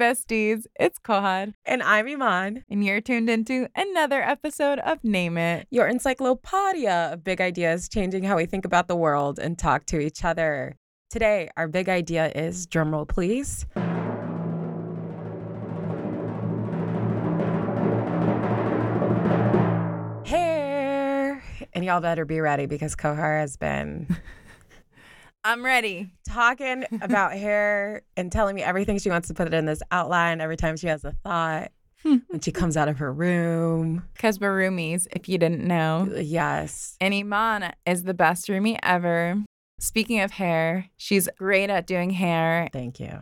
besties. It's Kohar. And I'm Iman. And you're tuned into another episode of Name It. Your encyclopedia of big ideas changing how we think about the world and talk to each other. Today, our big idea is drumroll, please. Hair. And y'all better be ready because Kohar has been I'm ready. talking about hair and telling me everything she wants to put it in this outline every time she has a thought when she comes out of her room. Because we're roomies, if you didn't know. Yes. And Iman is the best roomie ever. Speaking of hair, she's great at doing hair. Thank you.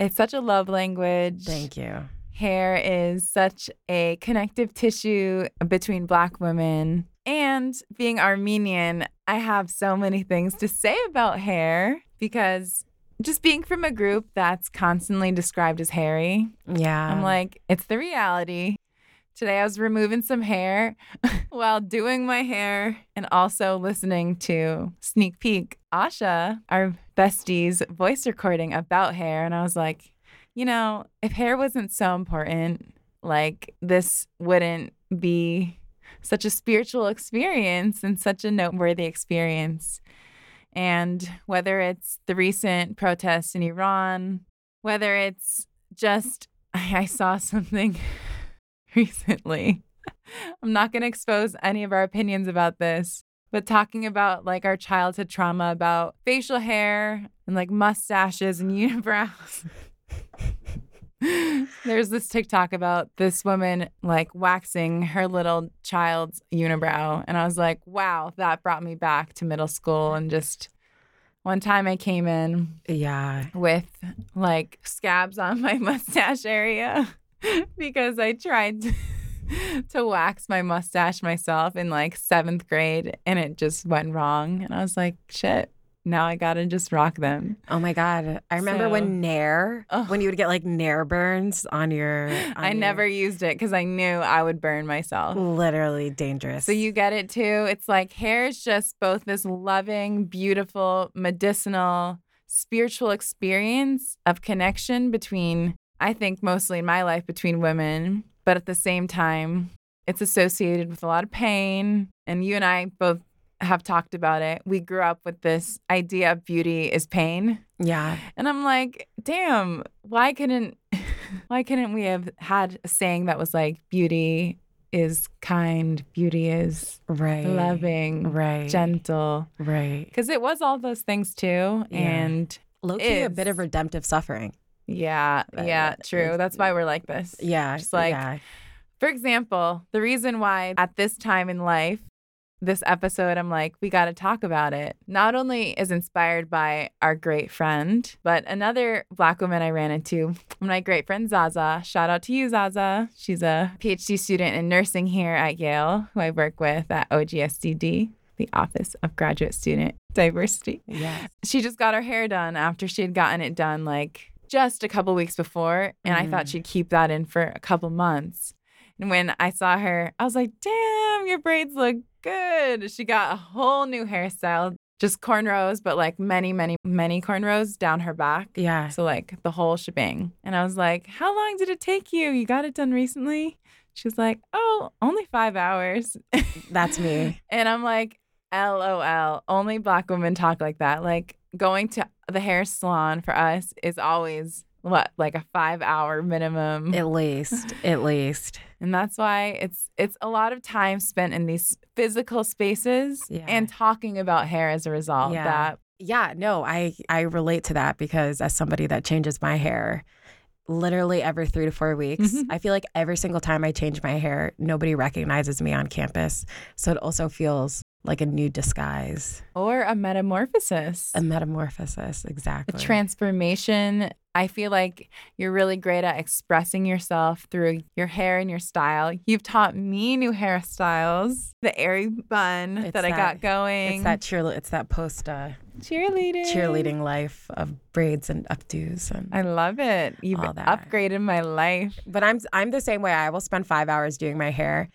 It's such a love language. Thank you. Hair is such a connective tissue between Black women. And being Armenian, I have so many things to say about hair because just being from a group that's constantly described as hairy, Yeah. I'm like, it's the reality. Today I was removing some hair while doing my hair and also listening to Sneak Peek Asha, our bestie's voice recording about hair. And I was like, you know, if hair wasn't so important, like this wouldn't be such a spiritual experience and such a noteworthy experience. And whether it's the recent protests in Iran, whether it's just, I saw something recently. I'm not going to expose any of our opinions about this, but talking about like our childhood trauma about facial hair and like mustaches and unibrows. There's this TikTok about this woman like waxing her little child's unibrow. And I was like, wow, that brought me back to middle school. And just one time I came in yeah. with like scabs on my mustache area because I tried to, to wax my mustache myself in like seventh grade and it just went wrong. And I was like, shit, now I gotta just rock them. Oh my God. I remember So- when Nair, when you would get like Nair burns on your. on I your- never used it because I knew I would burn myself. Literally dangerous. So you get it too. It's like hair is just both this loving, beautiful, medicinal, spiritual experience of connection between, I think mostly in my life, between women, but at the same time, it's associated with a lot of pain. And you and I both have talked about it. We grew up with this idea of beauty is pain. Yeah. And I'm like, damn, why couldn't why couldn't we have had a saying that was like beauty is kind, beauty is Right. loving, Right. gentle. Right. Because it was all those things too. Yeah. And Low key, a bit of redemptive suffering. yeah, Right, yeah, true. That's why we're like this. Yeah. Just like- yeah. For example, the reason why at this time in life, this episode, I'm like, we got to talk about it. Not only is inspired by our great friend, but another Black woman I ran into, my great friend Zaza. Shout out to you, Zaza. She's a PhD student in nursing here at Yale, who I work with at OGSDD, the Office of Graduate Student Diversity Yeah. she just got her hair done after she had gotten it done like just a couple weeks before and i thought Mhm. she'd keep that in for a couple months and when i saw her i was like damn your braids look good she got a whole new hairstyle just cornrows but like many many many cornrows down her back Yeah. so like the whole shebang and i was like how long did it take you you got it done recently she was like oh only five hours That's me. and I'm like, LOL. Only black women talk like that. Like going to the hair salon for us is always what, like a five hour minimum. At least. At least. and that's why it's it's a lot of time spent in these physical spaces Yeah. and talking about hair as a result. Yeah. That Yeah, no, I I relate to that because as somebody that changes my hair literally every 3 to 4 weeks, Mhm. I feel like every single time I change my hair, nobody recognizes me on campus. So it also feels like a new disguise, or a metamorphosis. a metamorphosis, exactly. a transformation. I feel like you're really great at expressing yourself through your hair and your style. You've taught me new hairstyles, the airy bun It's that, I got going. it's that cheer it's that post uh, cheerleading. cheerleading life of braids and updos and I love it. You've that. upgraded my life. But I'm I'm the same way. I will spend five hours doing my hair,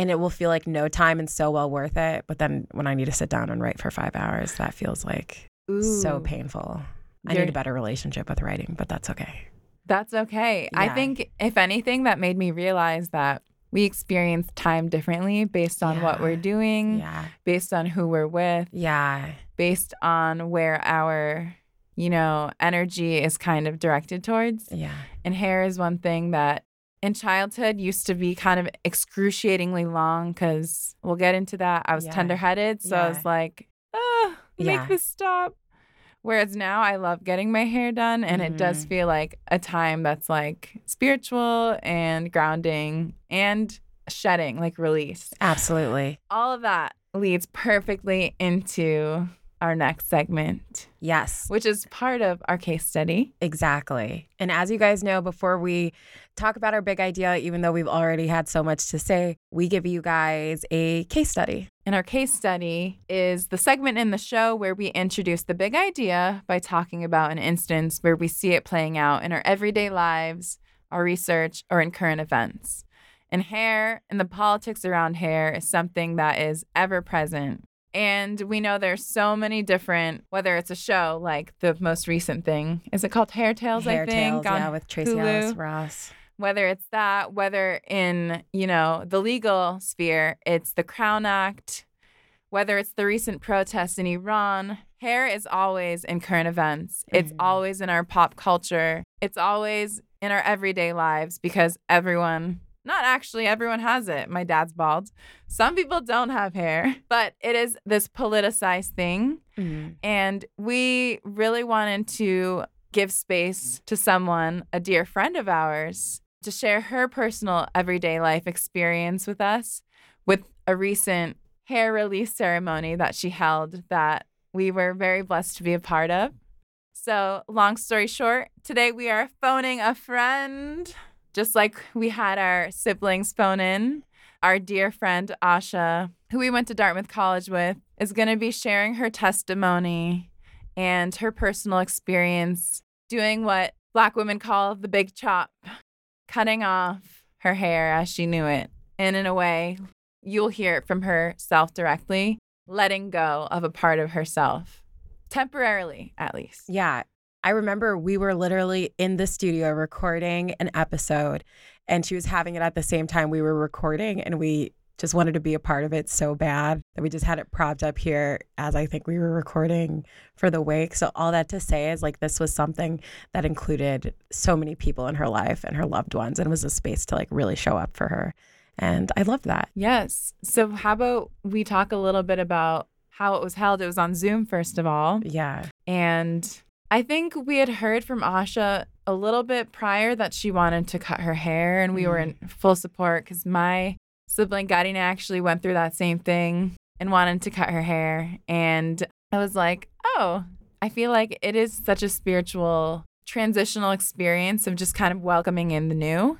and it will feel like no time and so well worth it. But then when I need to sit down and write for five hours, that feels like so painful. I You're- need a better relationship with writing, but that's okay. That's okay. I think, if anything, that made me realize that we experience time differently based on what we're doing, Yeah. based on who we're with, Yeah. based on where our, you know, energy is kind of directed towards. Yeah. And hair is one thing that in childhood used to be kind of excruciatingly long because we'll get into that. I was Yeah. tender headed. So I was like, ah, make Yeah. this stop. Whereas now I love getting my hair done and it does Mhm. feel like a time that's like spiritual and grounding and shedding, like release. Absolutely. All of that leads perfectly into our next segment, Yes. which is part of our case study. Exactly. And as you guys know, before we talk about our big idea, even though we've already had so much to say, we give you guys a case study. And our case study is the segment in the show where we introduce the big idea by talking about an instance where we see it playing out in our everyday lives, our research, or in current events. And hair and the politics around hair is something that is ever present. And we know there's so many different, whether it's a show like the most recent thing, is it called Hair Tales? Hair I think Tales, yeah, with Tracee Hulu Ellis Ross. whether it's that, whether in, you know, the legal sphere, it's the Crown Act, whether it's the recent protests in Iran, hair is always in current events. It's Mhm. always in our pop culture. It's always in our everyday lives because everyone, not actually everyone has it. My dad's bald. Some people don't have hair, but it is this politicized thing. Mhm. And we really wanted to give space to someone, a dear friend of ours, to share her personal everyday life experience with us with a recent hair release ceremony that she held that we were very blessed to be a part of. So, long story short, today we are phoning a friend, just like we had our siblings phone in. Our dear friend Asha, who we went to Dartmouth College with, is going to be sharing her testimony and her personal experience doing what Black women call the big chop, cutting off her hair as she knew it. And in a way, you'll hear it from herself directly, letting go of a part of herself, temporarily at least. Yeah. I remember we were literally in the studio recording an episode, and she was having it at the same time we were recording, and we just wanted to be a part of it so bad that we just had it propped up here as I think we were recording for the wake. So, all that to say is like this was something that included so many people in her life and her loved ones, and was a space to like really show up for her. And I love that. Yes. So, how about we talk a little bit about how it was held? It was on Zoom, first of all. Yeah. And I think we had heard from Asha a little bit prior that she wanted to cut her hair, and we were mm-hmm. in full support because my sibling Gadina actually went through that same thing and wanted to cut her hair. And I was like, oh, I feel like it is such a spiritual transitional experience of just kind of welcoming in the new.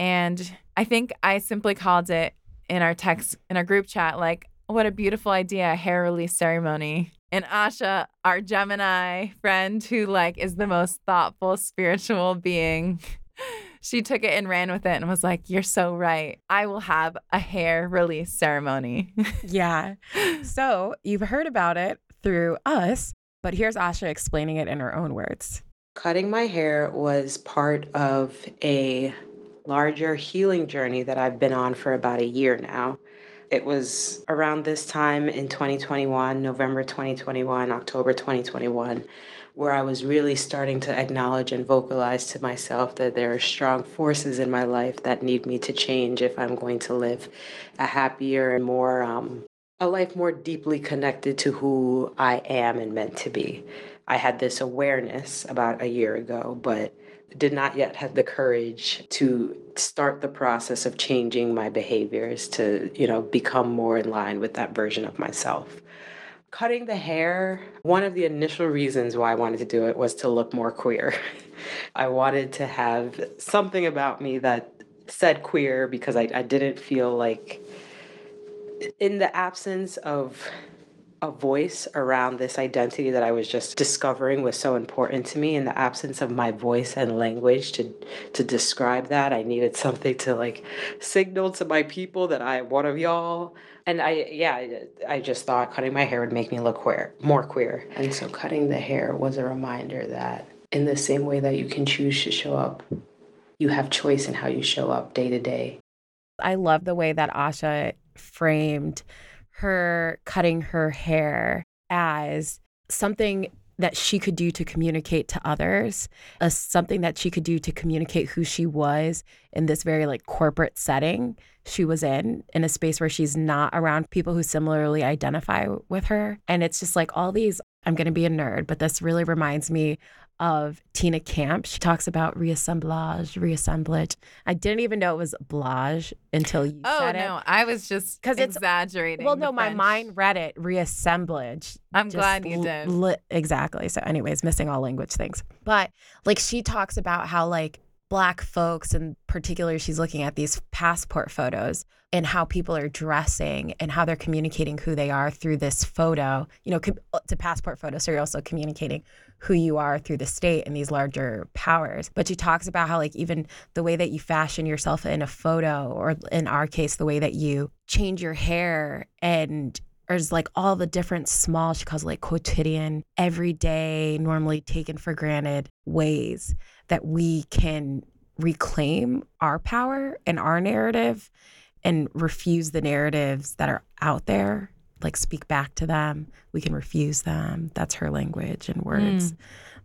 And I think I simply called it in our text, in our group chat, like, what a beautiful idea, a hair release ceremony. And Asha, our Gemini friend who like is the most thoughtful spiritual being, she took it and ran with it and was like, "You're so right. I will have a hair release ceremony." Yeah. So you've heard about it through us, but here's Asha explaining it in her own words. Cutting my hair was part of a larger healing journey that I've been on for about a year now. It was around this time in 2021, November 2021, October 2021, where I was really starting to acknowledge and vocalize to myself that there are strong forces in my life that need me to change if I'm going to live a happier and more, um, a life more deeply connected to who I am and meant to be. I had this awareness about a year ago, but did not yet have the courage to start the process of changing my behaviors to, you know, become more in line with that version of myself. Cutting the hair, one of the initial reasons why I wanted to do it was to look more queer. I wanted to have something about me that said queer because I, I didn't feel like, in the absence of a voice around this identity that I was just discovering was so important to me in the absence of my voice and language to to describe that I needed something to like signal to my people that I am one of y'all and I yeah I, I just thought cutting my hair would make me look queer more queer and so cutting the hair was a reminder that in the same way that you can choose to show up. You have choice in how you show up day to day. I love the way that Asha framed her cutting her hair as something that she could do to communicate to others, as something that she could do to communicate who she was in this very like corporate setting she was in, in a space where she's not around people who similarly identify with her. And it's just like all these, I'm going to be a nerd, but this really reminds me of Tina Campt. She talks about reassemblage, reassemblage. I didn't even know it was blage until you oh, said no, it. Oh no, I was just 'Cause it's- exaggerating. Well, no, my mind read it reassemblage. I'm glad you did. li- exactly. So, anyways, missing all language things. But like she talks about how like black folks, and particularly she's looking at these passport photos and how people are dressing and how they're communicating who they are through this photo. You know, it's a passport photo, so you're also communicating who you are through the state and these larger powers. But she talks about how like even the way that you fashion yourself in a photo, or in our case, the way that you change your hair and there's like all the different small, she calls it like quotidian, everyday, normally taken for granted ways that we can reclaim our power and our narrative and refuse the narratives that are out there, like speak back to them. We can refuse them. That's her language and words. Hmm.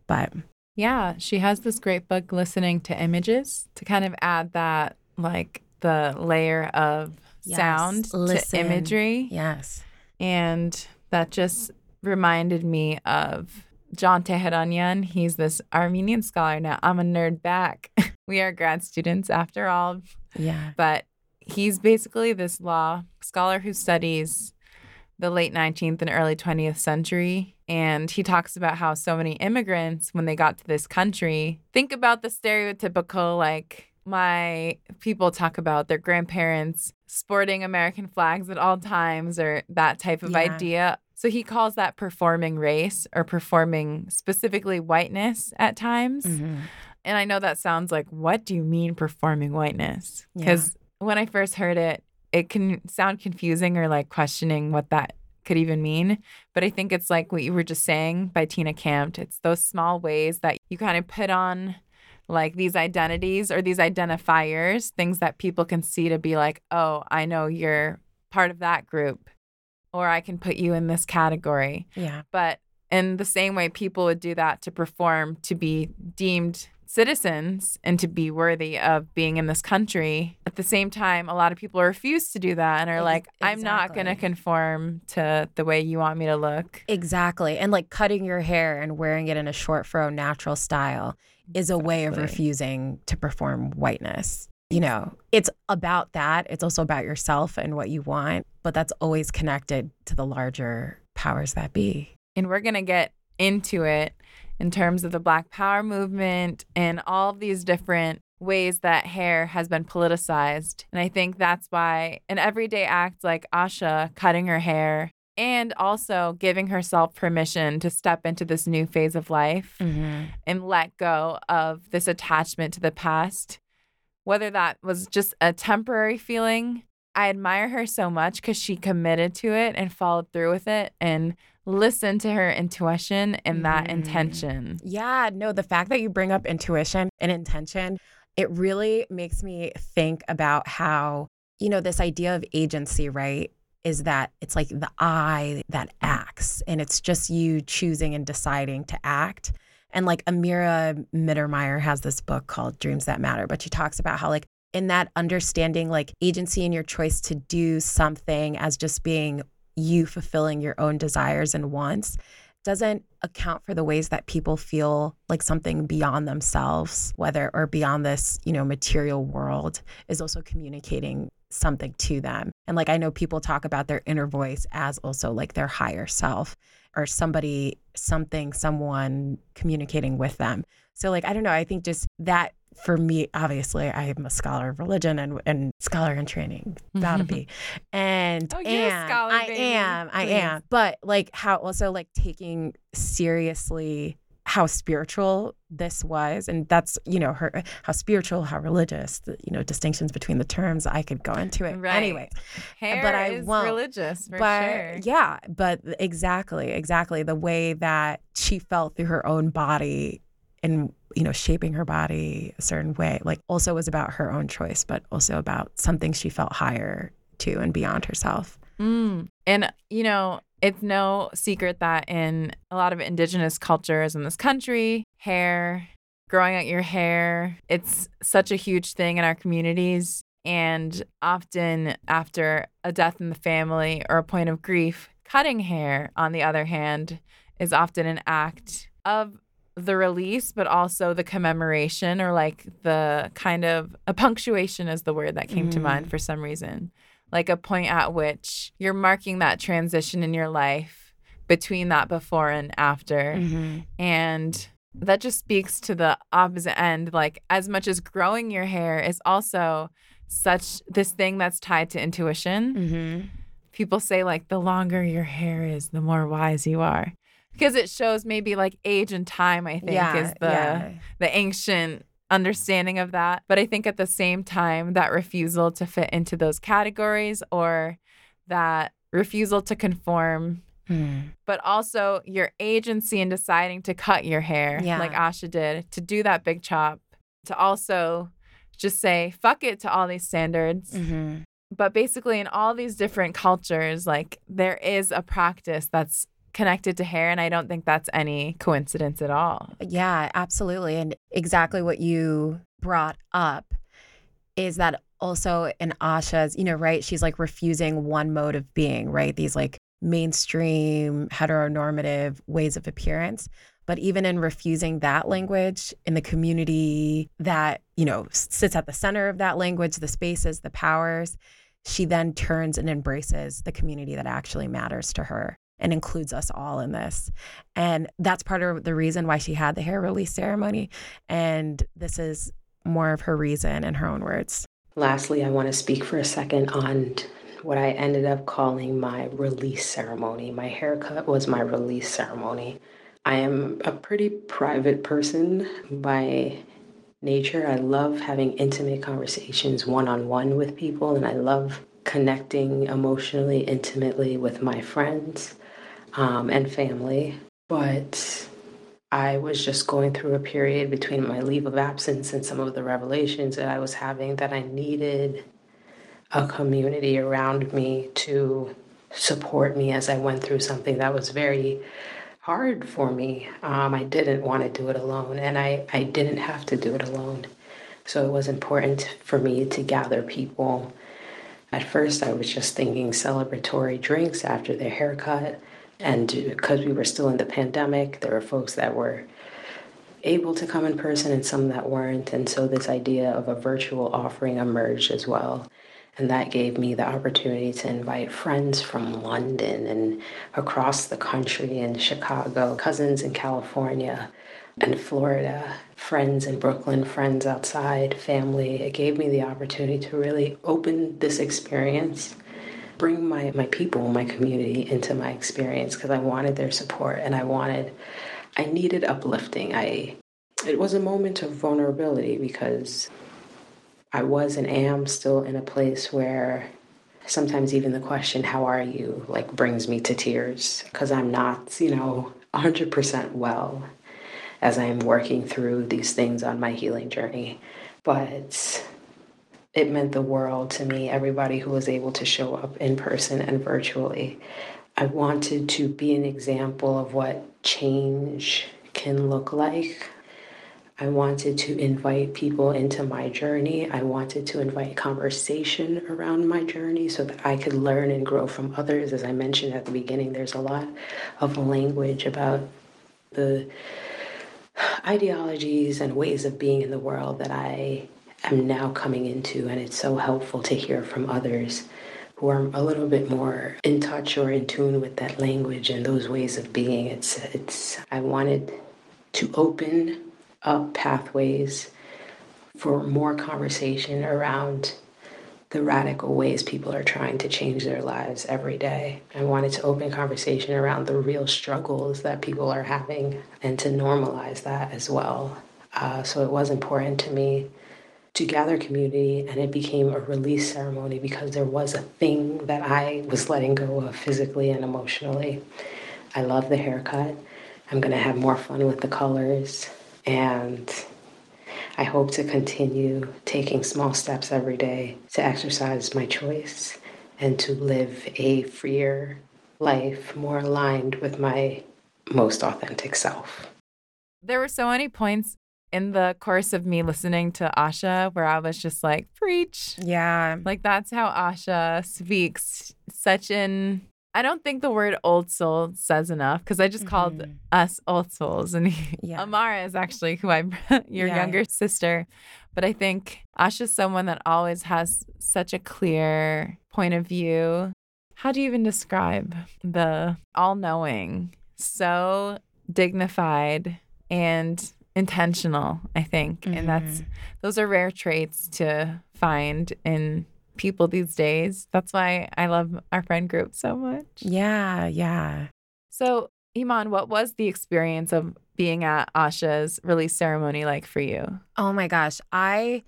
But Yeah, she has this great book, Listening to Images, to kind of add that, like, the layer of Yes, sound listen. to imagery. yes. And that just reminded me of John Tehranian. He's this Armenian scholar. Now, I'm a nerd back. we are grad students after all, Yeah. but he's basically this law scholar who studies the late 19th and early 20th century. And he talks about how so many immigrants, when they got to this country, think about the stereotypical, like, my people talk about their grandparents sporting American flags at all times or that type of Yeah. idea. So he calls that performing race or performing specifically whiteness at times. Mhm. And I know that sounds like, what do you mean performing whiteness? Yeah. Because when I first heard it, it can sound confusing or like questioning what that could even mean. But I think it's like what you were just saying by Tina Campt. It's those small ways that you kind of put on like these identities or these identifiers, things that people can see to be like, oh, I know you're part of that group, or I can put you in this category. Yeah. But in the same way, people would do that to perform to be deemed citizens and to be worthy of being in this country. At the same time, a lot of people refuse to do that and are like, I'm not going to conform to the way you want me to look. Exactly. And like cutting your hair and wearing it in a short fro natural style is a way of refusing to perform whiteness. You know, it's about that. It's also about yourself and what you want, but that's always connected to the larger powers that be. And we're going to get into it in terms of the Black Power movement and all of these different ways that hair has been politicized. And I think that's why an everyday act like Asha cutting her hair and also giving herself permission to step into this new phase of life mm-hmm. and let go of this attachment to the past, whether that was just a temporary feeling. I admire her so much because she committed to it and followed through with it and listened to her intuition and that Mhm. intention. Yeah, no, the fact that you bring up intuition and intention, it really makes me think about how, you know, this idea of agency, right? Is that it's like the I that acts, and it's just you choosing and deciding to act. And like Amira Mittermaier has this book called Dreams That Matter, but she talks about how, like, in that understanding, like agency and your choice to do something as just being you fulfilling your own desires and wants doesn't account for the ways that people feel like something beyond themselves, whether or beyond this, you know, material world is also communicating something to them. And like I know people talk about their inner voice as also like their higher self or somebody, something, someone communicating with them. So like I don't know, I think just that for me, obviously, I am a scholar of religion and, and scholar in training, gotta be. Mm-hmm. And Oh, you're a am, scholar, I baby. am, I Please. am. But like how also like taking seriously how spiritual this was and that's you know her how spiritual how religious the, you know distinctions between the terms i could go into it Right. anyway Hair But I is won't. religious for but sure. yeah but exactly exactly the way that she felt through her own body and you know shaping her body a certain way like also was about her own choice but also about something she felt higher to and beyond herself Mm. And, you know, it's no secret that in a lot of indigenous cultures in this country, hair, growing out your hair, it's such a huge thing in our communities. And often after a death in the family or a point of grief, cutting hair, on the other hand, is often an act of the release, but also the commemoration or like the kind of a punctuation is the word that came to mm-hmm. mind for some reason like a point at which you're marking that transition in your life between that before and after. Mm-hmm. And that just speaks to the opposite end. Like, as much as growing your hair is also such this thing that's tied to intuition, Mm-hmm. people say, like, the longer your hair is, the more wise you are. Because it shows maybe like age and time, I think, yeah, is the yeah. the ancient understanding of that. But I think at the same time, that refusal to fit into those categories or that refusal to conform, Mm. but also your agency in deciding to cut your hair, Yeah. like Asha did, to do that big chop, to also just say, fuck it to all these standards. Mm-hmm. But basically, in all these different cultures, like there is a practice that's connected to hair. And I don't think that's any coincidence at all. Yeah, absolutely. And exactly what you brought up is that also in Asha's, you know, right? She's like refusing one mode of being, right? These like mainstream heteronormative ways of appearance. But even in refusing that language in the community that, you know, sits at the center of that language, the spaces, the powers, she then turns and embraces the community that actually matters to her and includes us all in this. And that's part of the reason why she had the hair release ceremony. And this is more of her reason in her own words. Lastly, I want to speak for a second on what I ended up calling my release ceremony. My haircut was my release ceremony. I am a pretty private person by nature. I love having intimate conversations one on one with people, and I love connecting emotionally, intimately with my friends um, and family. But I was just going through a period between my leave of absence and some of the revelations that I was having that I needed a community around me to support me as I went through something that was very hard for me. Um, I didn't want to do it alone, and I, I didn't have to do it alone. So it was important for me to gather people. At first, I was just thinking celebratory drinks after their haircut. And because we were still in the pandemic, there were folks that were able to come in person and some that weren't. And so this idea of a virtual offering emerged as well. And that gave me the opportunity to invite friends from London and across the country in Chicago, cousins in California and Florida, friends in Brooklyn, friends outside, family. It gave me the opportunity to really open this experience, bring my, my people, my community into my experience because I wanted their support and I wanted, I needed uplifting. I, it was a moment of vulnerability because I was and am still in a place where sometimes even the question, How are you? like brings me to tears because I'm not, you know, 100% well as I am working through these things on my healing journey. But it meant the world to me, everybody who was able to show up in person and virtually. I wanted to be an example of what change can look like. I wanted to invite people into my journey. I wanted to invite conversation around my journey so that I could learn and grow from others. As I mentioned at the beginning, there's a lot of language about the ideologies and ways of being in the world that I am now coming into, and it's so helpful to hear from others who are a little bit more in touch or in tune with that language and those ways of being. It's it's I wanted to open up pathways for more conversation around the radical ways people are trying to change their lives every day. I wanted to open conversation around the real struggles that people are having and to normalize that as well. Uh, so it was important to me to gather community, and it became a release ceremony because there was a thing that I was letting go of physically and emotionally. I love the haircut. I'm gonna have more fun with the colors. And I hope to continue taking small steps every day to exercise my choice and to live a freer life more aligned with my most authentic self. There were so many points in the course of me listening to Asha where I was just like, preach. Yeah. Like that's how Asha speaks. Such an I don't think the word old soul says enough because I just called Mhm. us old souls. And Yeah. Amara is actually who I'm your Yeah. younger sister. But I think Asha's someone that always has such a clear point of view. How do you even describe the all knowing, so dignified and intentional, I think. And that's mm-hmm. those are rare traits to find in people these days. That's why I love our friend group so much. Yeah, yeah. So, Iman, what was the experience of being at Asha's release ceremony like for you? Oh my gosh. I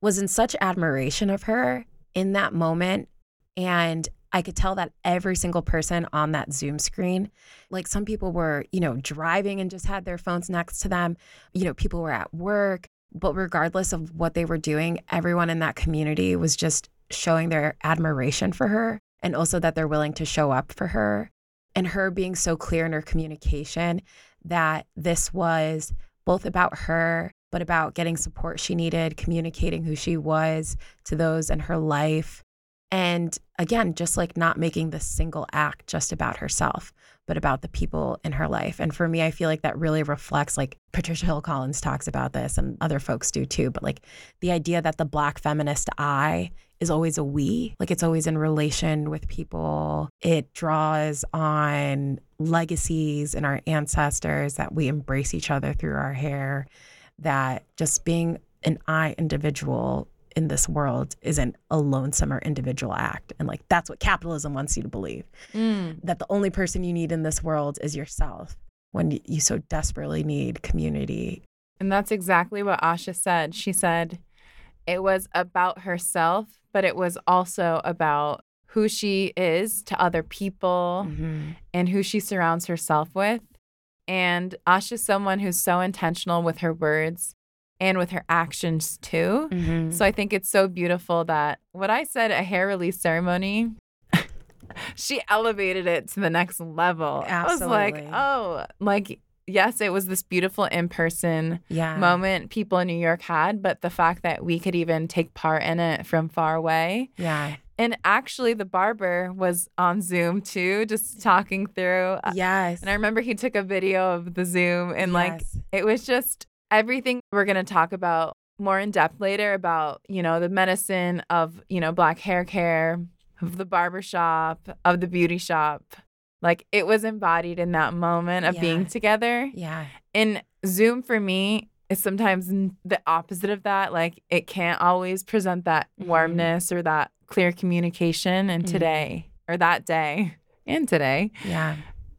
was in such admiration of her in that moment. And I could tell that every single person on that Zoom screen, like some people were, you know, driving and just had their phones next to them. You know, people were at work. But regardless of what they were doing, everyone in that community was just showing their admiration for her and also that they're willing to show up for her. And her being so clear in her communication that this was both about her, but about getting support she needed, communicating who she was to those in her life. And again, just like not making this single act just about herself, but about the people in her life. And for me, I feel like that really reflects, like Patricia Hill Collins talks about this and other folks do too, but like the idea that the Black feminist I is always a we, like it's always in relation with people. It draws on legacies and our ancestors that we embrace each other through our hair, that just being an I individual in this world isn't a lonesome or individual act. And like that's what capitalism wants you to believe mm. that the only person you need in this world is yourself when you so desperately need community. And that's exactly what Asha said. She said it was about herself, but it was also about who she is to other people mm-hmm. and who she surrounds herself with. And Asha's someone who's so intentional with her words and with her actions too. Mm-hmm. So I think it's so beautiful that what I said a hair release ceremony, she elevated it to the next level. I was like, oh, like, yes, it was this beautiful in person Yeah. moment people in New York had, but the fact that we could even take part in it from far away. Yeah. And actually, the barber was on Zoom too, just talking through. uh, Yes. And I remember he took a video of the Zoom and like it was just everything we're going to talk about more in depth later about, you know, the medicine of, you know, black hair care, of the barber shop, of the beauty shop. Like it was embodied in that moment of Yeah. being together. Yeah. And Zoom for me is sometimes the opposite of that. Like it can't always present that Mhm. warmness or that clear communication. And Mhm. today, or that day, and today, Yeah.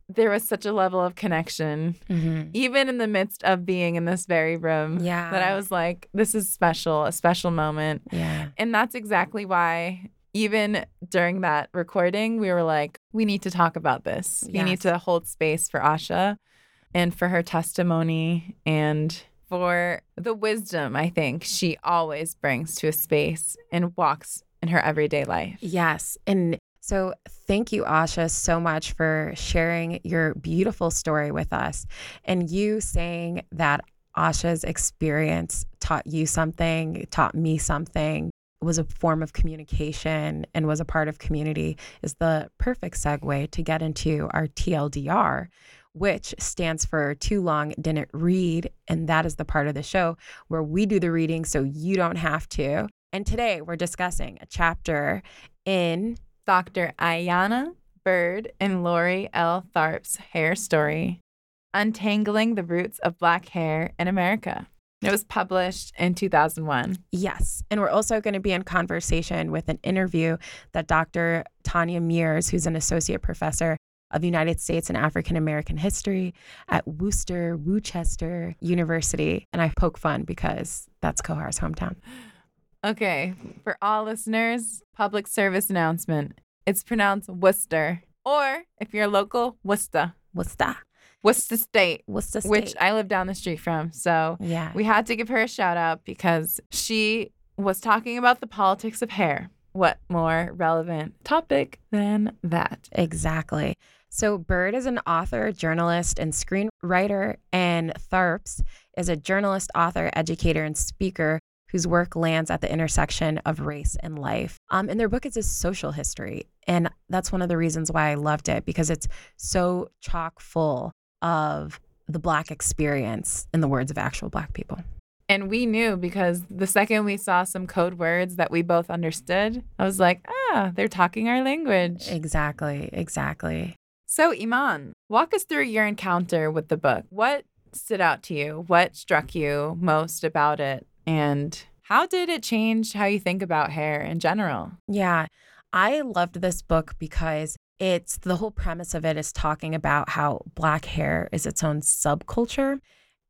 There was such a level of connection, Mm-hmm. even in the midst of being in this very room, Yeah. that I was like, this is special, a special moment. Yeah. And that's exactly why, even during that recording, we were like, we need to talk about this. We need to hold space for Asha and for her testimony and for the wisdom I think she always brings to a space and walks in her everyday life. Yes. And so thank you, Asha, so much for sharing your beautiful story with us and you saying that Asha's experience taught you something, taught me something, was a form of communication and was a part of community is the perfect segue to get into our TLDR, which stands for Too Long Didn't Read. And that is the part of the show where we do the reading so you don't have to. And today we're discussing a chapter in Dr. Ayana Byrd and Lori L. Tharp's hair story, Untangling the Roots of Black Hair in America. It was published in 2001. Yes. And we're also going to be in conversation with an interview that Dr. Tanya Mears, who's an associate professor of United States and African American history at Worcester, Worcester University. And I poke fun because that's Kohar's hometown. Okay, for all listeners, public service announcement. It's pronounced Worcester, or if you're local, Worcester. What's that? Worcester State, Worcester State. which I live down the street from. So yeah. we had to give her a shout out because she was talking about the politics of hair. What more relevant topic than that? Exactly. So, Byrd is an author, journalist, and screenwriter, and Tharps is a journalist, author, educator, and speaker whose work lands at the intersection of race and life. Um, and their book is a social history. And that's one of the reasons why I loved it because it's so chock full of the Black experience, in the words of actual Black people. And we knew because the second we saw some code words that we both understood, I was like, ah, they're talking our language. Exactly, exactly. So, Iman, walk us through your encounter with the book. What stood out to you? What struck you most about it? And how did it change how you think about hair in general? Yeah, I loved this book because it's the whole premise of it is talking about how black hair is its own subculture.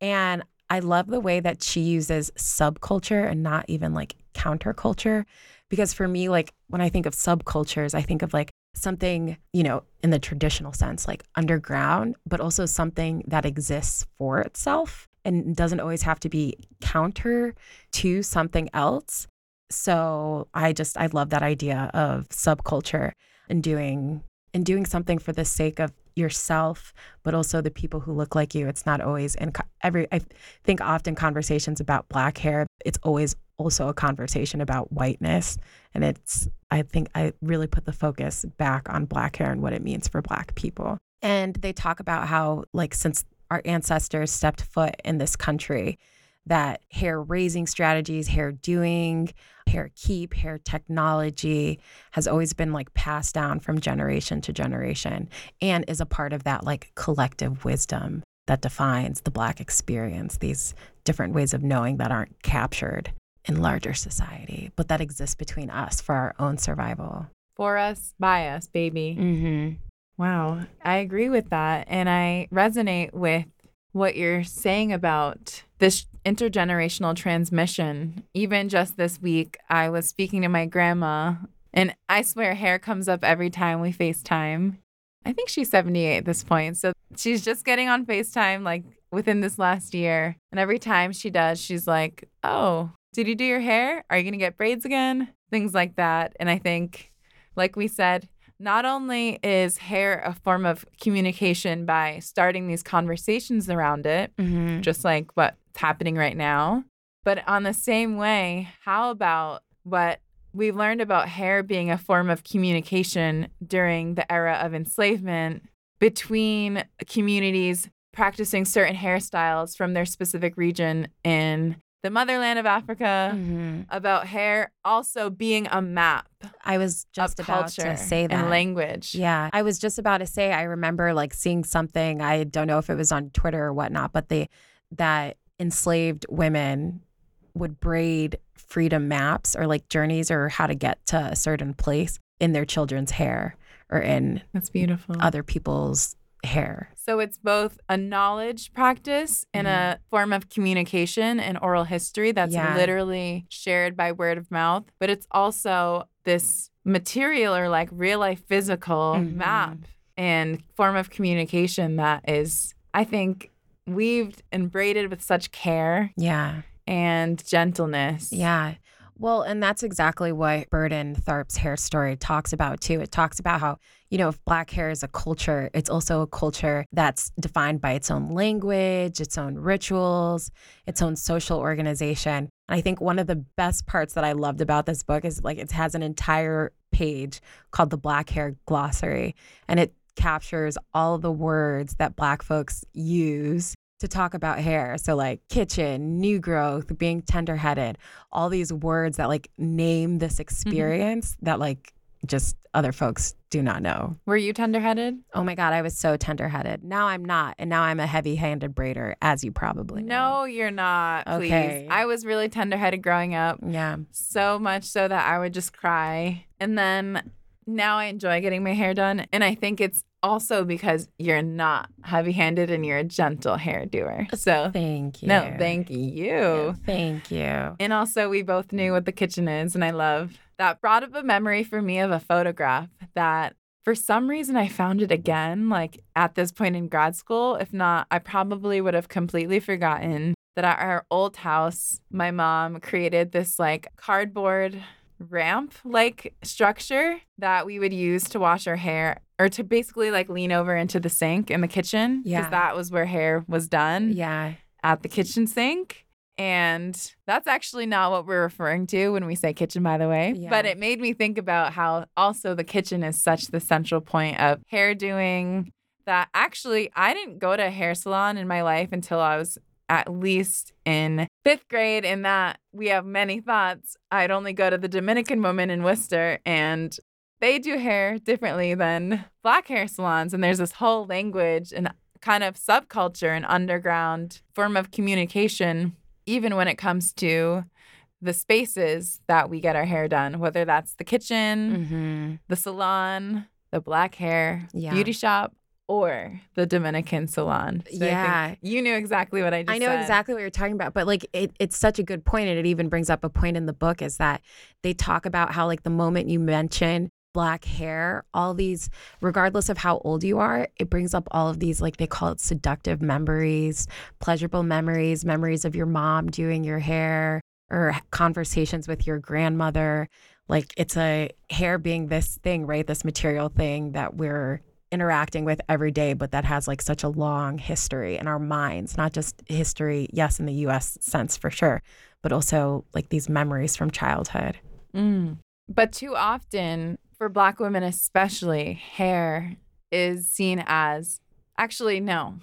And I love the way that she uses subculture and not even like counterculture. Because for me, like when I think of subcultures, I think of like something, you know, in the traditional sense, like underground, but also something that exists for itself and doesn't always have to be counter to something else. So I just I love that idea of subculture and doing and doing something for the sake of yourself, but also the people who look like you. It's not always and every. I think often conversations about black hair. It's always also a conversation about whiteness, and it's. I think I really put the focus back on black hair and what it means for black people. And they talk about how, like, since our ancestors stepped foot in this country, that hair raising strategies, hair doing, hair keep, hair technology has always been like passed down from generation to generation and is a part of that like collective wisdom that defines the Black experience, these different ways of knowing that aren't captured in larger society, but that exist between us for our own survival. For us, by us, baby. Mm-hmm. Wow. I agree with that. And I resonate with what you're saying about this intergenerational transmission. Even just this week, I was speaking to my grandma, and I swear hair comes up every time we FaceTime. I think she's 78 at this point. So she's just getting on FaceTime like within this last year. And every time she does, she's like, Oh, did you do your hair? Are you going to get braids again? Things like that. And I think, like we said, not only is hair a form of communication by starting these conversations around it, Mm-hmm. just like what's happening right now, but on the same way, how about what we learned about hair being a form of communication during the era of enslavement between communities practicing certain hairstyles from their specific region in the motherland of Africa? Mm-hmm. About hair also being a map I was just about to say that. language. Yeah, I was just about to say. I remember like seeing something. I don't know if it was on Twitter or whatnot, but they that enslaved women would braid freedom maps or like journeys or how to get to a certain place in their children's hair or in That's beautiful. other people's hair. So it's both a knowledge practice and a form of communication and oral history that's Yeah. literally shared by word of mouth, but it's also this material or like real life physical Mhm. map and form of communication that is, I think, weaved and braided with such care Yeah. and gentleness. Yeah. Well, and that's exactly what Byrd and Tharp's hair story talks about too. It talks about how, you know, if black hair is a culture, it's also a culture that's defined by its own language, its own rituals, its own social organization. And I think one of the best parts that I loved about this book is like it has an entire page called the Black Hair Glossary, and it captures all the words that black folks use to talk about hair. So like kitchen, new growth, being tender-headed, all these words that like name this mm-hmm. experience that like just other folks do not know. Were you tenderheaded? Oh my god, I was so tender-headed. Now I'm not, and now I'm a heavy-handed braider as you probably know. No, you're not. Please. Okay. I was really tenderheaded growing up. Yeah. so much so that I would just cry. And then now I enjoy getting my hair done. And I think it's also because you're not heavy handed and you're a gentle hair doer. So, Thank you. no, thank you. Thank you. And also, we both knew what the kitchen is. And I love that brought up a memory for me of a photograph that for some reason I found it again, like at this point in grad school. If not, I probably would have completely forgotten that at our old house, my mom created this like cardboard ramp like structure that we would use to wash our hair or to basically like lean over into the sink in the kitchen. Yeah. Because that was where hair was done Yeah. at the kitchen sink. And that's actually not what we're referring to when we say kitchen, by the way. But it made me think about how also the kitchen is such the central point of hair doing that actually I didn't go to a hair salon in my life until I was at least in fifth grade, in that we have many thoughts. I'd only go to the Dominican woman in Worcester and they do hair differently than black hair salons. And there's this whole language and kind of subculture and underground form of communication, even when it comes to the spaces that we get our hair done, whether that's the kitchen, Mm-hmm. the salon, the black hair Yeah. beauty shop, or the Dominican salon. So Yeah. you knew exactly what I just I know said. exactly what you're talking about, but like it, it's such a good point, and it even brings up a point in the book is that they talk about how like the moment you mention black hair, all these, regardless of how old you are, it brings up all of these like they call it seductive memories, pleasurable memories, memories of your mom doing your hair, or conversations with your grandmother. Like it's a hair being this thing, right? This material thing that we're interacting with every day, but that has like such a long history in our minds, not just history, yes, in the US sense for sure, but also like these memories from childhood. Mm. But too often, for Black women especially, hair is seen as actually, no.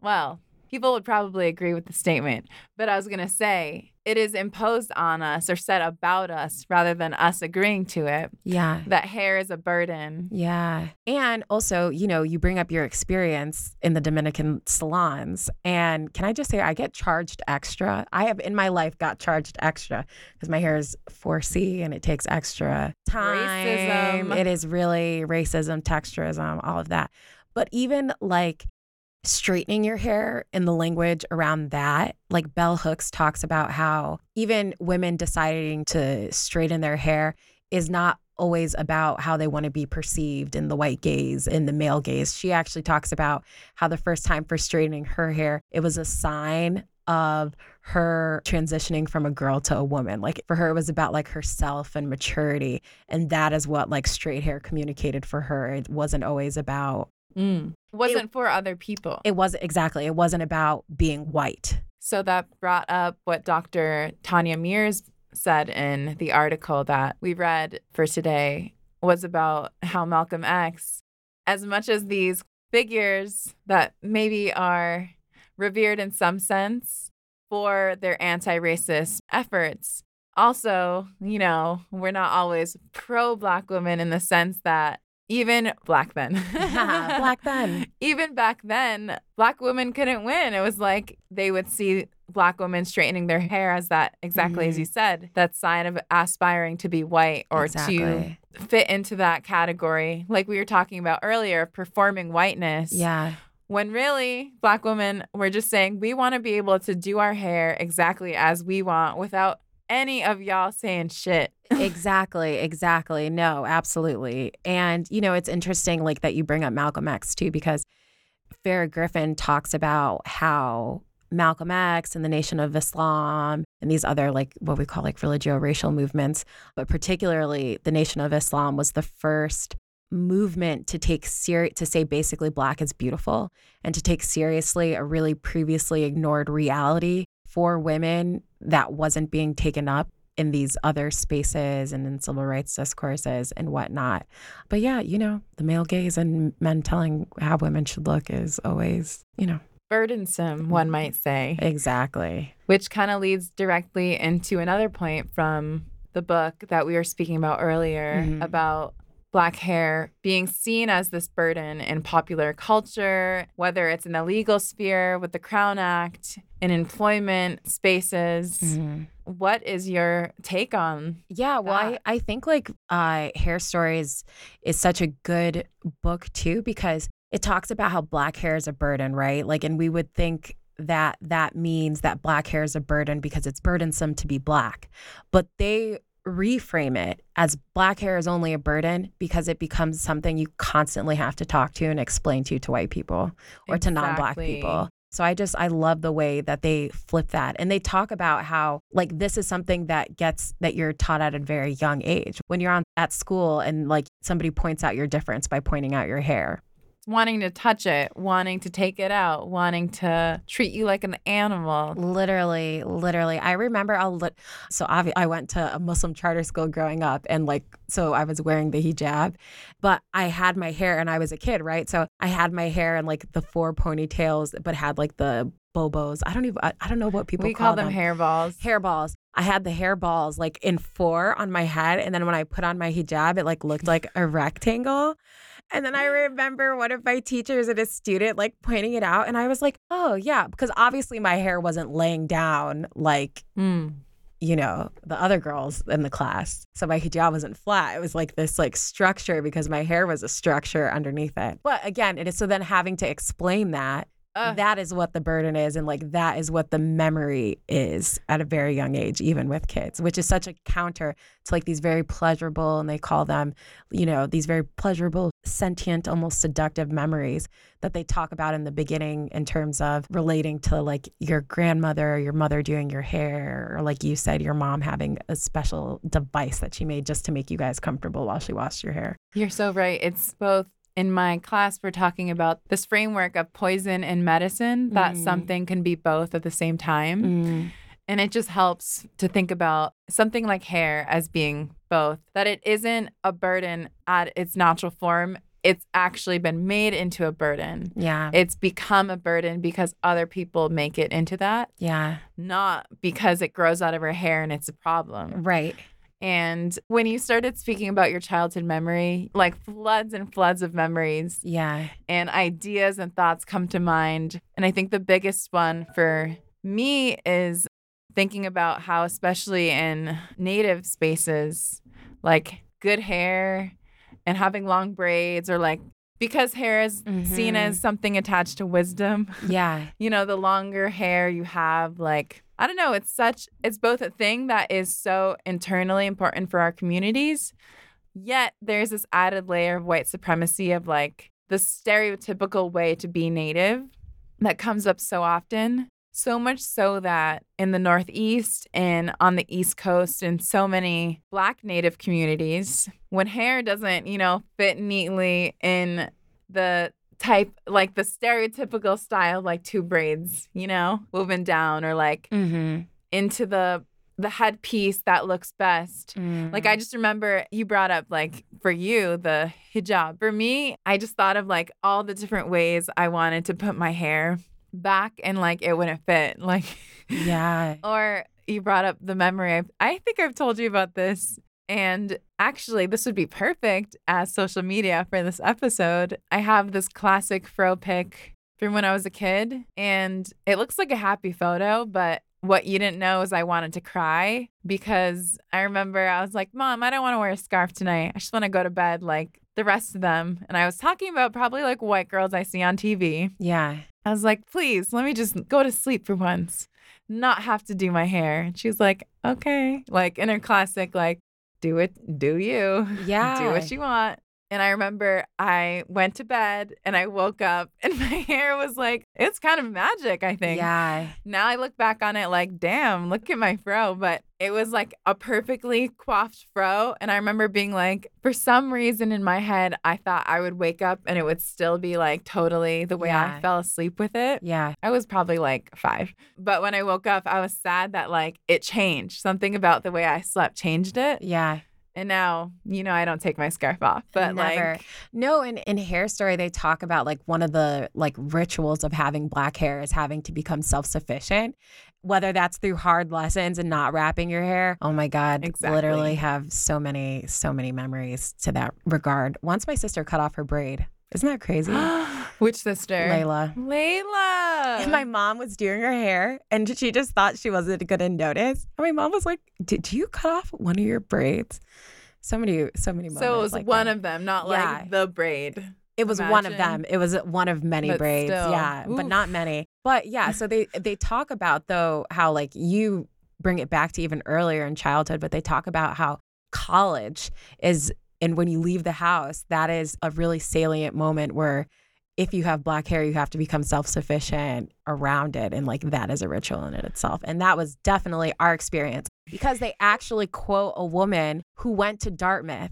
Well, people would probably agree with the statement, but I was going to say it is imposed on us or said about us rather than us agreeing to it Yeah. that hair is a burden. Yeah. And also, you know, you bring up your experience in the Dominican salons. And can I just say, I get charged extra. I have in my life got charged extra because my hair is 4C and it takes extra time. Racism. It is really racism, texturism, all of that. But even like, straightening your hair in the language around that. Like Bell Hooks talks about how even women deciding to straighten their hair is not always about how they want to be perceived in the white gaze, in the male gaze. She actually talks about how the first time for straightening her hair, it was a sign of her transitioning from a girl to a woman. Like for her, it was about like herself and maturity. And that is what like straight hair communicated for her. It wasn't always about Mm. Wasn't for other people. it wasn't exactly. It wasn't about being white. So that brought up what Dr. Tanya Mears said in the article that we read for today was about how Malcolm X, as much as these figures that maybe are revered in some sense for their anti racist efforts, also, you know, we're not always pro Black women in the sense that even black men. Black men. Even back then, black women couldn't win. It was like they would see black women straightening their hair as that, exactly as Mhm. you said, that sign of aspiring to be white or Exactly. to fit into that category. Like we were talking about earlier, performing whiteness. Yeah. When really, black women were just saying, we want to be able to do our hair exactly as we want without any of y'all saying shit. exactly, exactly. No, absolutely. And you know, it's interesting like that you bring up Malcolm X too because Farah Griffin talks about how Malcolm X and the Nation of Islam and these other like what we call like religio racial movements, but particularly the Nation of Islam was the first movement to take ser- to say basically black is beautiful and to take seriously a really previously ignored reality for women that wasn't being taken up in these other spaces and in civil rights discourses and whatnot. But yeah, you know, the male gaze and men telling how women should look is always, you know, Burdensome, one might say. exactly. which kind of leads directly into another point from the book that we were speaking about earlier Mhm. about black hair being seen as this burden in popular culture, whether it's in the legal sphere with the Crown Act, in employment spaces. Mhm. What is your take on? Yeah, well, I. I think like uh, Hair Stories is such a good book too because it talks about how black hair is a burden, right? Like, and we would think that that means that black hair is a burden because it's burdensome to be black. But they reframe it as black hair is only a burden because it becomes something you constantly have to talk to and explain to to white people or to non-black people. So I just I love the way that they flip that and they talk about how like this is something that gets that you're taught at a very young age. When you're on at school and like somebody points out your difference by pointing out your hair. Wanting to touch it, wanting to take it out, wanting to treat you like an animal. Literally, literally. I remember a lit- so obvi- I went to a Muslim charter school growing up and like so I was wearing the hijab, but I had my hair and I was a kid, right? So I had my hair and like the four ponytails but had like the bobos. I don't even I, I don't know what people we call them hairballs. hairballs. I had the hairballs like in four on my head, and then when I put on my hijab, it like looked like a rectangle. And then I remember one of my teachers and a student like pointing it out, and I was like, "Oh yeah," because obviously my hair wasn't laying down like Mm. you know the other girls in the class. So my hijab wasn't flat; it was like this like structure because my hair was a structure underneath it. But again, it is so then having to explain that Ugh. that is what the burden is and like that is what the memory is at a very young age even with kids which is such a counter to like these very pleasurable and they call them you know these very pleasurable sentient almost seductive memories that they talk about in the beginning in terms of relating to like your grandmother or your mother doing your hair or like you said your mom having a special device that she made just to make you guys comfortable while she washed your hair You're so right. It's both in my class, we're talking about this framework of poison and medicine, that Mm. something can be both at the same time. And it just helps to think about something like hair as being both, that it isn't a burden at its natural form. It's actually been made into a burden. yeah It's become a burden because other people make it into that, yeah not because it grows out of her hair and it's a problem. right And when you started speaking about your childhood memory, like floods and floods of memories yeah and ideas and thoughts come to mind. And I think the biggest one for me is thinking about how, especially in native spaces, like good hair and having long braids, or like because hair is seen Mhm. as something attached to wisdom, yeah you know, the longer hair you have, like, I don't know, it's such, it's both a thing that is so internally important for our communities, yet there's this added layer of white supremacy of like the stereotypical way to be native that comes up so often. So much so that in the Northeast and on the East Coast, in so many Black Native communities, when hair doesn't, you know, fit neatly in the type, like the stereotypical style, like two braids, you know, woven down or like mm-hmm into the the headpiece that looks best. Like I just remember you brought up like for you the hijab. For me, I just thought of like all the different ways I wanted to put my hair back and like it wouldn't fit. Like yeah or you brought up the memory. I, I think I've told you about this. And actually, this would be perfect as social media for this episode. I have this classic fro pic from when I was a kid, and it looks like a happy photo, but what you didn't know is I wanted to cry because I remember I was like, Mom, I don't want to wear a scarf tonight. I just want to go to bed like the rest of them. And I was talking about probably like white girls I see on TV. yeah I was like, please, let me just go to sleep for once, not have to do my hair. And she's like, okay. Like in her classic, like, do it, do you. Yeah. do what you want. And I remember I went to bed and I woke up and my hair was like, it's kind of magic, I think. Yeah. Now I look back on it like, damn, look at my fro. But it was like a perfectly coiffed fro. And I remember being like, for some reason in my head, I thought I would wake up and it would still be like totally the way Yeah. I fell asleep with it. Yeah. I was probably like five. But when I woke up, I was sad that like it changed. Something about the way I slept changed it. Yeah. And now, you know, I don't take my scarf off. But Never. like, No, in, in Hair Story, they talk about like one of the like rituals of having black hair is having to become self sufficient, whether that's through hard lessons and not wrapping your hair. Oh my God. Exactly. Literally have so many, so many memories to that regard. Once my sister cut off her braid. Isn't that crazy? which sister? Layla. Layla. And my mom was doing her hair and she just thought she wasn't going to notice. And my mom was like, Did you cut off one of your braids? So many, so many moments. so it was like one that. of them, not Yeah. like the braid. It was one of them. It was one of many But braids. still, Yeah, but not many. But yeah, so they they talk about though how like you bring it back to even earlier in childhood, but they talk about how college is, and when you leave the house, that is a really salient moment where if you have black hair, you have to become self sufficient around it. And like that is a ritual in it itself. And that was definitely our experience because they actually quote a woman who went to Dartmouth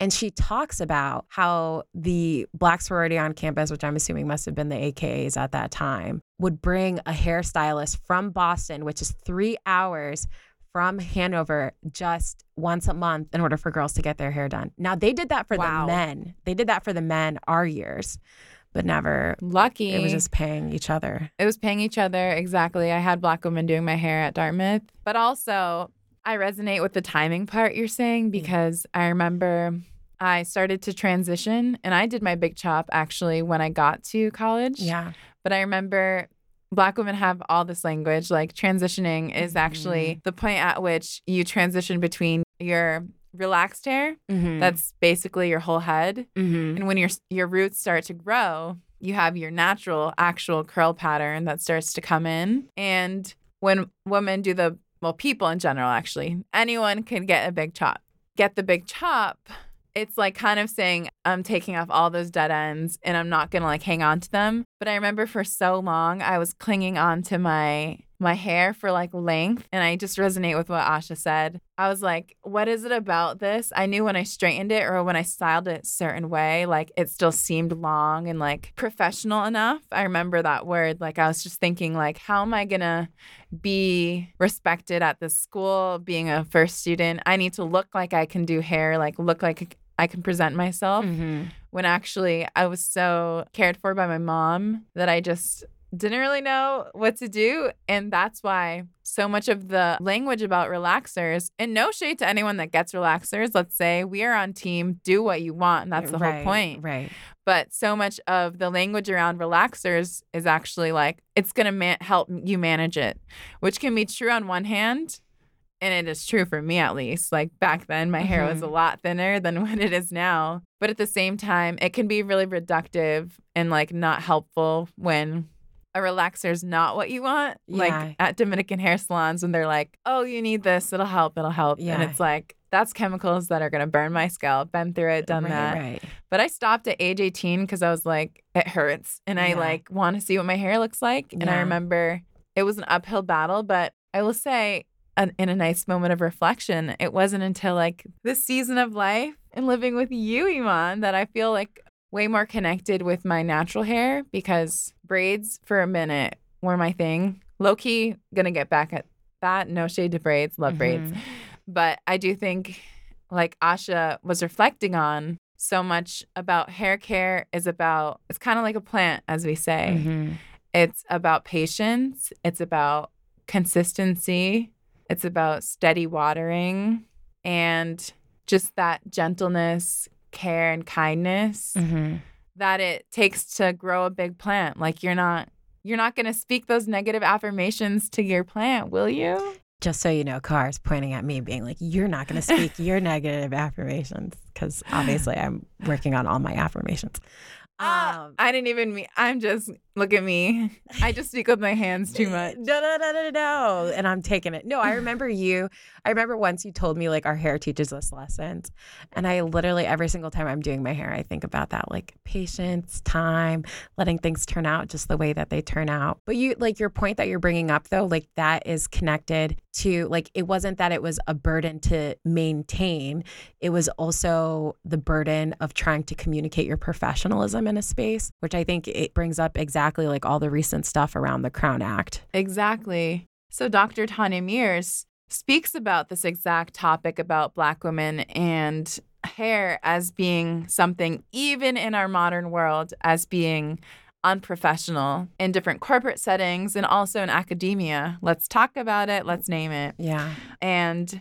and she talks about how the black sorority on campus, which I'm assuming must have been the AKAs at that time, would bring a hairstylist from Boston, which is three hours from Hanover just once a month in order for girls to get their hair done. Now, they did that for Wow. the men. They did that for the men our years, but never. Lucky. It was just paying each other. It was paying each other. Exactly. I had black women doing my hair at Dartmouth. But also, I resonate with the timing part you're saying mm. because I remember I started to transition and I did my big chop actually when I got to college. Yeah. But I remember black women have all this language. Like transitioning is Mm-hmm. actually the point at which you transition between your relaxed hair, Mm-hmm. that's basically your whole head, mm-hmm. and when your your roots start to grow, you have your natural actual curl pattern that starts to come in. And when women do the well, people in general actually, anyone can get a big chop. Get the big chop. It's like kind of saying I'm taking off all those dead ends and I'm not gonna like hang on to them. But I remember for so long I was clinging on to my my hair for like length and I just resonate with what Asha said. I was like, what is it about this? I knew when I straightened it or when I styled it a certain way, like it still seemed long and like professional enough. I remember that word. Like I was just thinking like how am I going to be respected at this school being a first student? I need to look like I can do hair, like look like I can present myself Mm-hmm. when actually I was so cared for by my mom that I just didn't really know what to do. And that's why so much of the language about relaxers, and no shade to anyone that gets relaxers, let's say we are on team, do what you want. And that's the right, whole point. Right. But so much of the language around relaxers is actually like, it's going to help you manage it, which can be true on one hand. And it is true for me at least. Like back then, my hair was a mm-hmm. lot thinner than what it is now. But at the same time, it can be really reductive and like not helpful when a relaxer is not what you want. Yeah. Like at Dominican hair salons, when they're like, oh, you need this, it'll help, it'll help. Yeah. And it's like, that's chemicals that are going to burn my scalp. Been through it, done right, that. Right. But I stopped at age 18 because I was like, it hurts. And I like want to see what my hair looks like. And I remember it was an uphill battle, but I will say, an, in a nice moment of reflection, it wasn't until like this season of life and living with you, Iman, that I feel like way more connected with my natural hair because braids for a minute were my thing. Low key, gonna get back at that. No shade to braids, love braids. Mhm. But I do think, like Asha was reflecting on, so much about hair care is about, it's kind of like a plant, as we say. Mhm. It's about patience, it's about consistency, it's about steady watering, and just that gentleness, care, and kindness Mhm. that it takes to grow a big plant. Like you're not. You're not going to speak those negative affirmations to your plant, will you? Just so you know, Car's pointing at me, being like, "You're not going to speak your negative affirmations," because obviously I'm working on all my affirmations. Ah, Um, I didn't even mean. I'm just look at me. I just speak with my hands too much. No, no, no, no, no. And I'm taking it. No, I remember you. I remember once you told me like our hair teaches us lessons. And I literally every single time I'm doing my hair, I think about that like patience, time, letting things turn out just the way that they turn out. But you like your point that you're bringing up though, like that is connected to like it wasn't that it was a burden to maintain, it was also the burden of trying to communicate your professionalism in a space, which I think it brings up exactly like all the recent stuff around the Crown Act. Exactly. So Dr. Tanya Mears speaks about this exact topic about Black women and hair as being something, even in our modern world, as being unprofessional in different corporate settings and also in academia. Let's talk about it. Let's name it. Yeah. And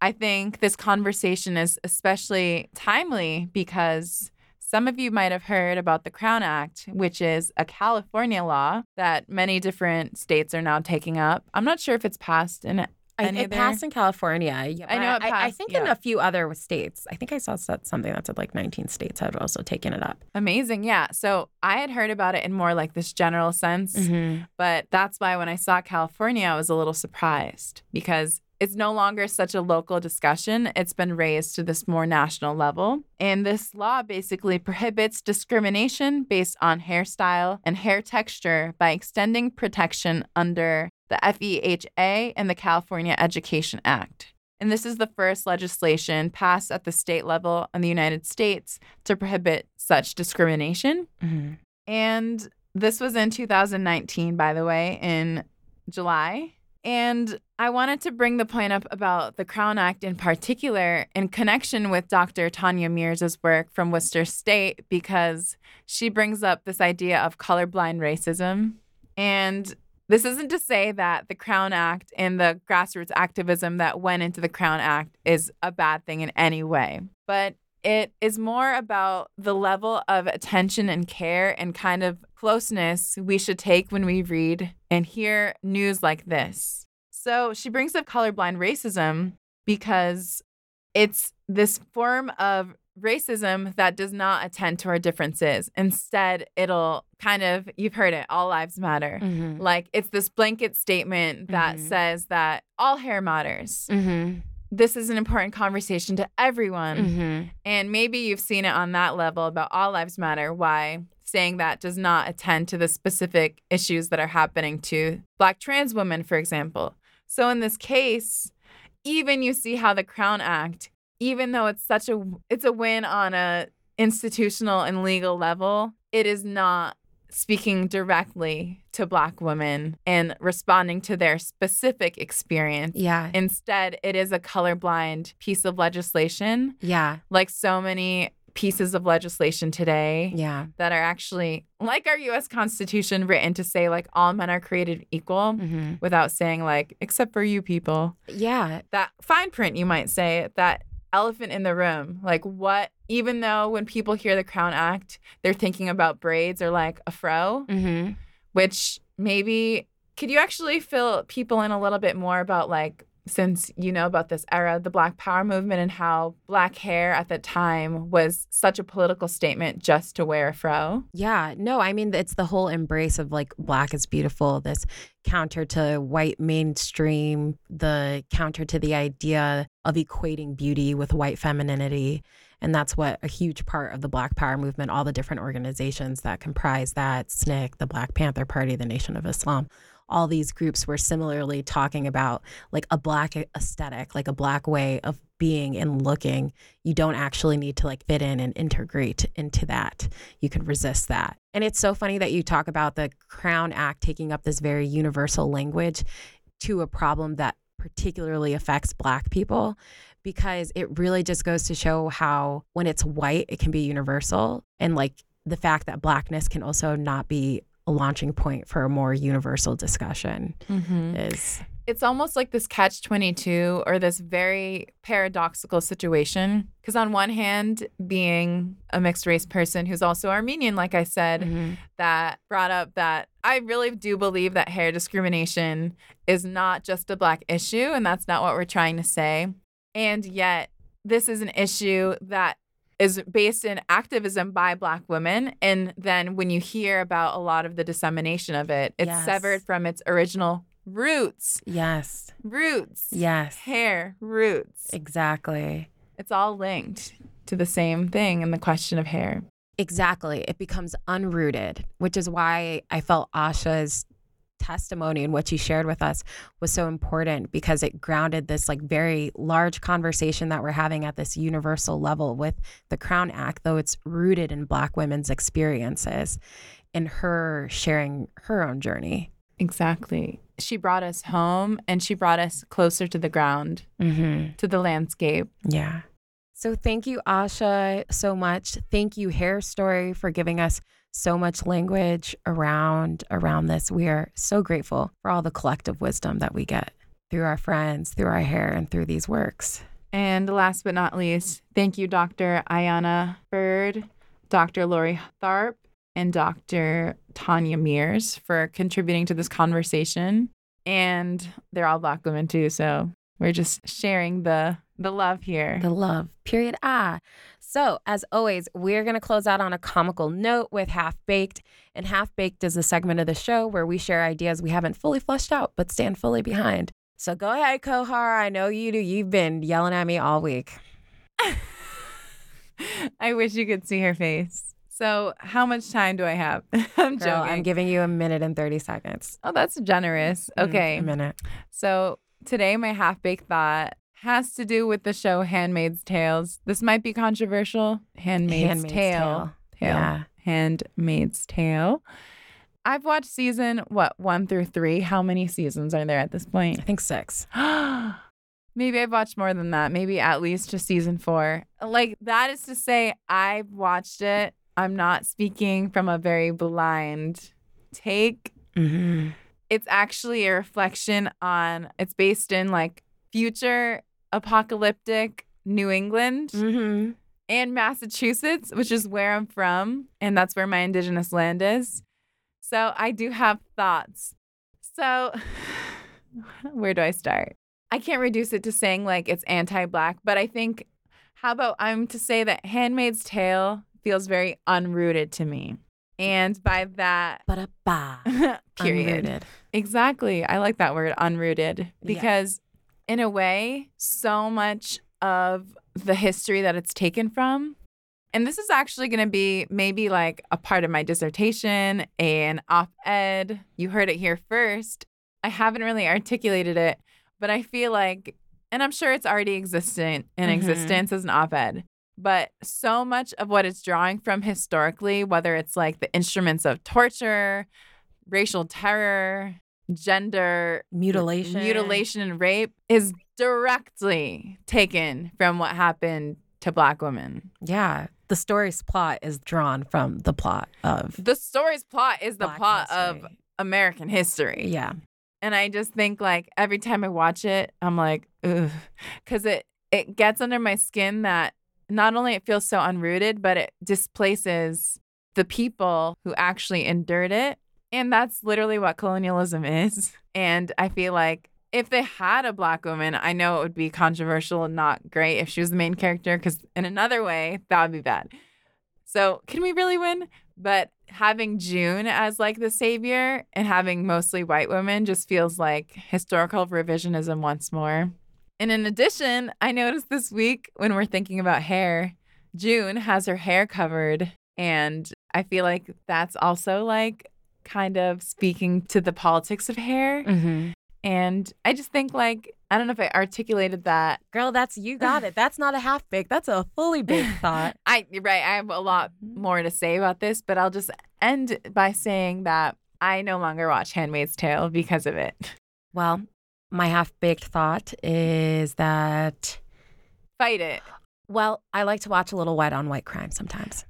I think this conversation is especially timely because some of you might have heard about the Crown Act, which is a California law that many different states are now taking up. I'm not sure if it's passed in I, it passed in California. Yeah, I know it I, I passed, think in a few other states. I think I saw something that said like 19 states had also taken it up. Amazing. Yeah. So I had heard about it in more like this general sense, Mm-hmm. but that's why when I saw California, I was a little surprised because it's no longer such a local discussion. It's been raised to this more national level. And this law basically prohibits discrimination based on hairstyle and hair texture by extending protection under the FEHA and the California Education Act. And this is the first legislation passed at the state level in the United States to prohibit such discrimination. Mm-hmm. And this was in 2019, by the way, in July. And I wanted to bring the point up about the Crown Act in particular in connection with Dr. Tanya Mears' work from Worcester State because she brings up this idea of colorblind racism. And this isn't to say that the Crown Act and the grassroots activism that went into the Crown Act is a bad thing in any way, but it is more about the level of attention and care and kind of closeness we should take when we read and hear news like this. So she brings up colorblind racism because it's this form of racism that does not attend to our differences. Instead, it'll kind of, you've heard it, all lives matter. Mm-hmm. Like it's this blanket statement that Mhm. says that all hair matters. Mm-hmm. This is an important conversation to everyone. Mm-hmm. And maybe you've seen it on that level about all lives matter, why saying that does not attend to the specific issues that are happening to black trans women, for example. So in this case, even you see how the Crown Act, even though it's such a it's a win on a institutional and legal level, it is not speaking directly to black women and responding to their specific experience. Yeah. Instead, it is a colorblind piece of legislation, Yeah. like so many pieces of legislation today Yeah. that are actually like our US Constitution written to say like all men are created equal Mm-hmm. without saying like except for you people. Yeah. That fine print you might say, that elephant in the room. Like what even though when people hear the Crown Act, they're thinking about braids or like a fro, Mm-hmm. which maybe could you actually fill people in a little bit more about like since you know about this era the black power movement and how black hair at the time was such a political statement just to wear a fro Yeah, no, I mean it's the whole embrace of like black is beautiful, this counter to white mainstream, the counter to the idea of equating beauty with white femininity. And that's what a huge part of the Black Power movement, all the different organizations that comprise that, SNCC, the Black Panther Party, the Nation of Islam, all these groups were similarly talking about like a black aesthetic, like a black way of being and looking. You don't actually need to like fit in and integrate into that you can resist that. And it's so funny that you talk about the Crown Act taking up this very universal language to a problem that particularly affects Black people because it really just goes to show how when it's white, it can be universal. And like the fact that Blackness can also not be a launching point for a more universal discussion is. it's almost like this catch 22 or this very paradoxical situation because on one hand being a mixed race person who's also armenian like i said Mm-hmm. that brought up that I really do believe that hair discrimination is not just a black issue, and that's not what we're trying to say. And yet, this is an issue that is based in activism by black women. And then when you hear about a lot of the dissemination of it, it's Yes. severed from its original roots. Yes. Roots. Yes. Hair, roots. Exactly. It's all linked to the same thing in the question of hair. Exactly. It becomes unrooted, which is why I felt Asha's testimony and what she shared with us was so important because it grounded this like very large conversation that we're having at this universal level with the Crown Act, though it's rooted in Black women's experiences and her sharing her own journey. Exactly. She brought us home and she brought us closer to the ground, Mm-hmm. to the landscape. Yeah. So thank you, Asha, so much. Thank you, Hair Story, for giving us so much language around around this. We are so grateful for all the collective wisdom that we get through our friends, through our hair, and through these works. And last but not least, thank you, Dr. Ayana Byrd, Dr. Lori Tharp, and Dr. Tanya Mears for contributing to this conversation. and they're all black women too. So we're just sharing the the love here. The love. Period. Ah. So, as always, we're going to close out on a comical note with Half Baked. And Half Baked is a segment of the show where we share ideas we haven't fully fleshed out but stand fully behind. So go ahead, Kohar. I know you do. You've been yelling at me all week. I wish you could see her face. So, how much time do I have? I'm Girl, joking. I'm giving you a minute and 30 seconds. oh, that's generous. Mm, Okay. a minute. So today, my half baked thought has to do with the show Handmaid's Tales. This might be controversial. Handmaid's, Handmaid's Tale. Tale. Tale. Yeah. Handmaid's Tale. I've watched season what one through three. How many seasons are there at this point? I think six. Maybe I've watched more than that. Maybe at least to season four. Like that is to say, I've watched it. I'm not speaking from a very blind take Mm-hmm. it's actually a reflection on it's based in like future apocalyptic New England Mm-hmm. and Massachusetts, which is where I'm from, and that's where my indigenous land is. So I do have thoughts. So where do I start? I can't reduce it to saying like it's anti-black, but I think how about I'm to say that Handmaid's Tale feels very unrooted to me. And by that period. Unrooted. Exactly. I like that word, unrooted, because in a way, so much of the history that it's taken from, and this is actually going to be maybe like a part of my dissertation, an op ed. You heard it here first. I haven't really articulated it, but I feel like, and I'm sure it's already existent in Mhm. existence as an op ed. But so much of what it's drawing from historically, whether it's like the instruments of torture, racial terror, gender Mutilation. mutilation and rape is directly taken from what happened to black women. Yeah. The story's plot is drawn from the plot of The story's plot is the plot of. American history. Yeah. And I just think like every time I watch it, I'm like, ugh, because it it gets under my skin that not only it feels so unrooted, but it displaces the people who actually endured it. And that's literally what colonialism is. And I feel like if they had a black woman, I know it would be controversial and not great if she was the main character, because in another way, that would be bad. So, can we really win? But having June as like the savior and having mostly white women just feels like historical revisionism once more. And in addition, I noticed this week when we're thinking about hair, June has her hair covered. And I feel like that's also like kind of speaking to the politics of hair. Mm-hmm. And I just think like, I don't know if I articulated that. Girl, that's you got it. That's not a half baked. That's a fully baked thought. I right. I have a lot more to say about this, but I'll just end by saying that I no longer watch Handmaid's Tale because of it. Well, my half baked thought is that Fight it. well, I like to watch a little white on white crime sometimes.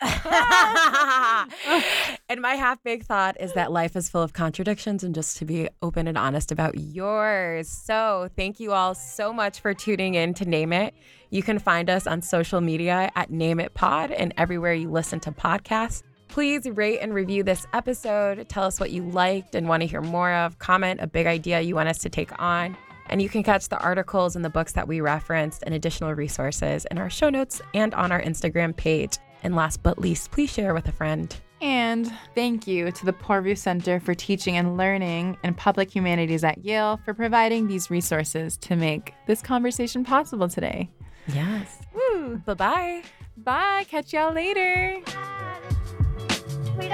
and my half baked thought is that life is full of contradictions and just to be open and honest about yours. So, thank you all so much for tuning in to Name It. You can find us on social media at Name It Pod and everywhere you listen to podcasts. Please rate and review this episode. Tell us what you liked and want to hear more of. Comment a big idea you want us to take on. And you can catch the articles and the books that we referenced and additional resources in our show notes and on our Instagram page. And last but least, please share with a friend. And thank you to the Poorvu Center for Teaching and Learning and Public Humanities at Yale for providing these resources to make this conversation possible today. Yes. Woo! Bye bye. Bye. Catch y'all later. We